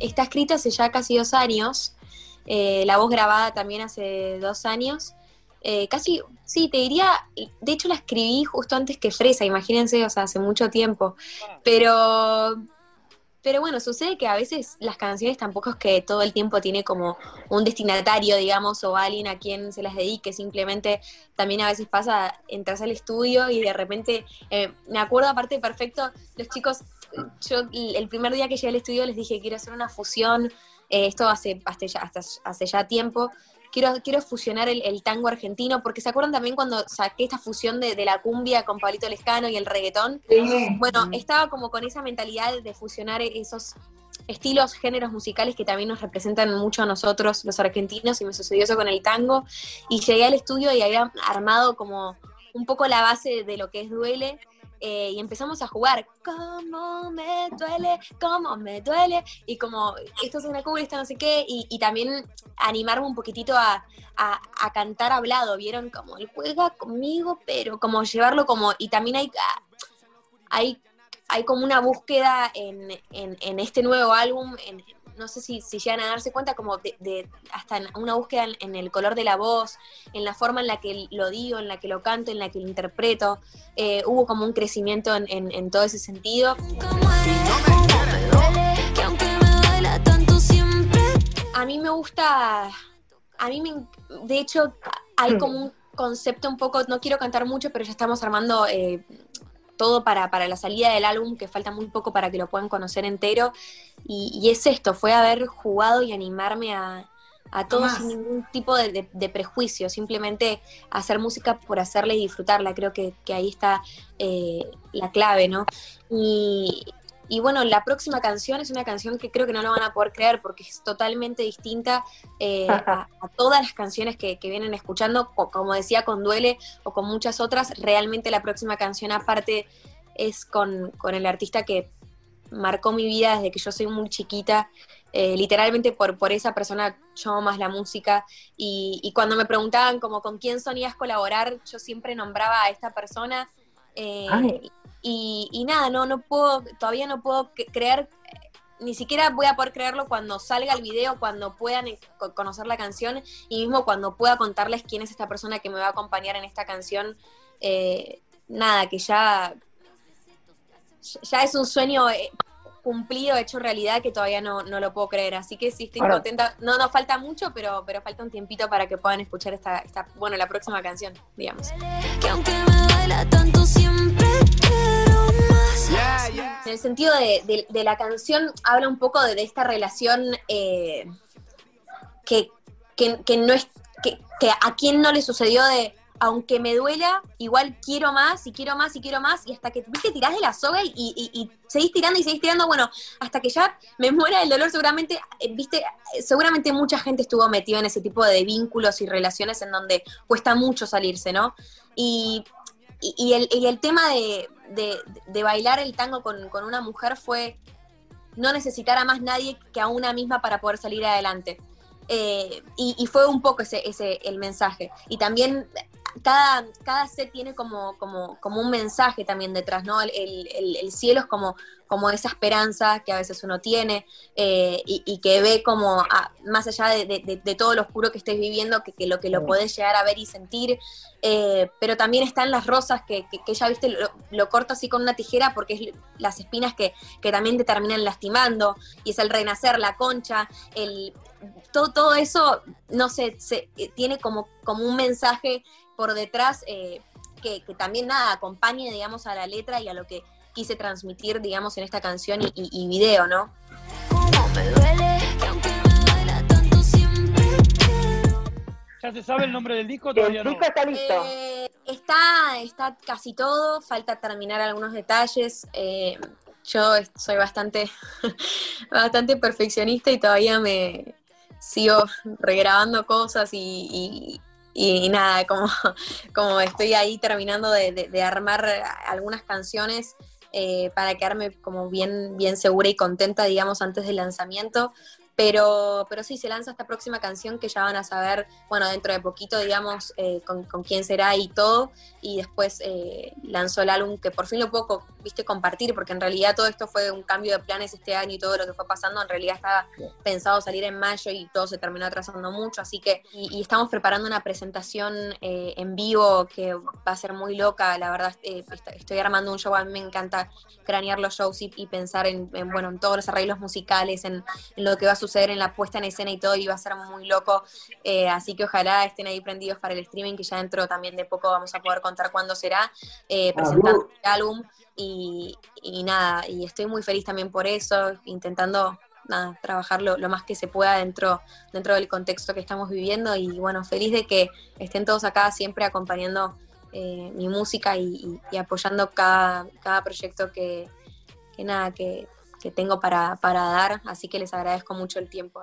está escrita hace ya casi dos años, eh, la voz grabada también hace dos años. Eh, casi, sí, te diría, de hecho la escribí justo antes que Fresa, imagínense, o sea, hace mucho tiempo. Pero, pero bueno, sucede que a veces las canciones tampoco es que todo el tiempo tiene como un destinatario, digamos, o alguien a quien se las dedique, simplemente también a veces pasa, entras al estudio y de repente, eh, me acuerdo aparte perfecto, los chicos, yo el primer día que llegué al estudio les dije, quiero hacer una fusión, eh, esto hace, hasta ya, hasta hace ya tiempo, quiero, quiero fusionar el, tango argentino, porque se acuerdan también cuando saqué esta fusión de, la cumbia con Pablito Lescano y el reggaetón. Bueno, estaba como con esa mentalidad de fusionar esos estilos, géneros musicales que también nos representan mucho a nosotros, los argentinos, y me sucedió eso con el tango. Y llegué al estudio y había armado como un poco la base de lo que es duele, eh, y empezamos a jugar, cómo me duele, cómo me duele, y como esto es una cumbia, esto no sé qué, y, también animarme un poquitito a, cantar hablado, vieron como él juega conmigo, pero como llevarlo como, y también hay, hay, hay como una búsqueda en, en este nuevo álbum, en, no sé si, si llegan a darse cuenta como de, hasta una búsqueda en, el color de la voz, en la forma en la que lo digo, en la que lo canto, en la que lo interpreto. Eh, hubo como un crecimiento en, todo ese sentido. A mí me gusta, a mí me, de hecho hay como un concepto un poco, no quiero cantar mucho, pero ya estamos armando eh, todo para, la salida del álbum, que falta muy poco para que lo puedan conocer entero. Y, es esto, fue haber jugado y animarme a, a todo sin ningún tipo de, prejuicio, simplemente hacer música por hacerla y disfrutarla. Creo que, ahí está eh, la clave, ¿no? Y, y bueno, la próxima canción es una canción que creo que no lo van a poder creer porque es totalmente distinta eh, a, todas las canciones que, vienen escuchando, como decía, con Duele o con muchas otras. Realmente la próxima canción aparte es con, el artista que marcó mi vida desde que yo soy muy chiquita. Eh, literalmente por, por esa persona yo más la música y, cuando me preguntaban como con quién sonías colaborar, yo siempre nombraba a esta persona eh, y, nada, no, no puedo, todavía no puedo creer, ni siquiera voy a poder creerlo cuando salga el video, cuando puedan conocer la canción y mismo cuando pueda contarles quién es esta persona que me va a acompañar en esta canción. Eh, nada, que ya, ya es un sueño eh, cumplido, hecho realidad, que todavía no, lo puedo creer. Así que sí, estoy contenta. No nos falta mucho, pero, pero falta un tiempito para que puedan escuchar esta, esta bueno, la próxima canción, digamos. Que aunque me tanto siempre en el sentido de, la canción, habla un poco de, esta relación eh, que, no es. Que, a quien no le sucedió de aunque me duela, igual quiero más y quiero más y quiero más, y hasta que, viste, tirás de la soga y, y, seguís tirando y seguís tirando, bueno, hasta que ya me muera el dolor, seguramente, eh, viste, seguramente mucha gente estuvo metida en ese tipo de vínculos y relaciones en donde cuesta mucho salirse, ¿no? Y, el, y el tema de, de, bailar el tango con, una mujer fue no necesitar a más nadie que a una misma para poder salir adelante. Eh, y, fue un poco ese, ese el mensaje. Y también cada, cada set tiene como, como, como un mensaje también detrás, ¿no? El, el, cielo es como, como esa esperanza que a veces uno tiene eh, y, que ve como, más allá de, todo lo oscuro que estés viviendo, que, lo que lo podés llegar a ver y sentir, eh, pero también están las rosas que, que, ya viste, lo, corto así con una tijera porque es las espinas que, también te terminan lastimando, y es el renacer, la concha, el, todo, todo eso, no sé, se, eh, tiene como, como un mensaje por detrás eh, que, también nada, acompañe, digamos, a la letra y a lo que quise transmitir, digamos, en esta canción y, video, ¿no? ¿Ya se sabe el nombre del disco? Todavía el disco está listo. Eh, está, está casi todo, falta terminar algunos detalles. Eh, yo soy bastante, bastante perfeccionista y todavía me sigo regrabando cosas y, y nada, como, como estoy ahí terminando de, armar algunas canciones eh, para quedarme como bien, bien segura y contenta, digamos, antes del lanzamiento. Pero, pero sí, se lanza esta próxima canción que ya van a saber, bueno, dentro de poquito, digamos, eh, con, quién será y todo. Y después eh, lanzó el álbum que por fin lo puedo, viste, compartir, porque en realidad todo esto fue un cambio de planes este año y todo lo que fue pasando, en realidad estaba pensado salir en mayo y todo se terminó atrasando mucho. Así que, y, estamos preparando una presentación eh, en vivo que va a ser muy loca, la verdad, estoy armando un show, a mí me encanta cranear los shows y, pensar en, bueno, en todos los arreglos musicales, en, en lo que va a suceder en la puesta en escena y todo, y va a ser muy loco. Eh, así que ojalá estén ahí prendidos para el streaming, que ya dentro también de poco vamos a poder contar cuándo será, eh, presentando el álbum. Y, nada, y estoy muy feliz también por eso, intentando nada, trabajar lo, más que se pueda dentro, dentro del contexto que estamos viviendo y bueno, feliz de que estén todos acá siempre acompañando eh, mi música y, apoyando cada, cada proyecto que, que nada, que, que tengo para, para dar, así que les agradezco mucho el tiempo.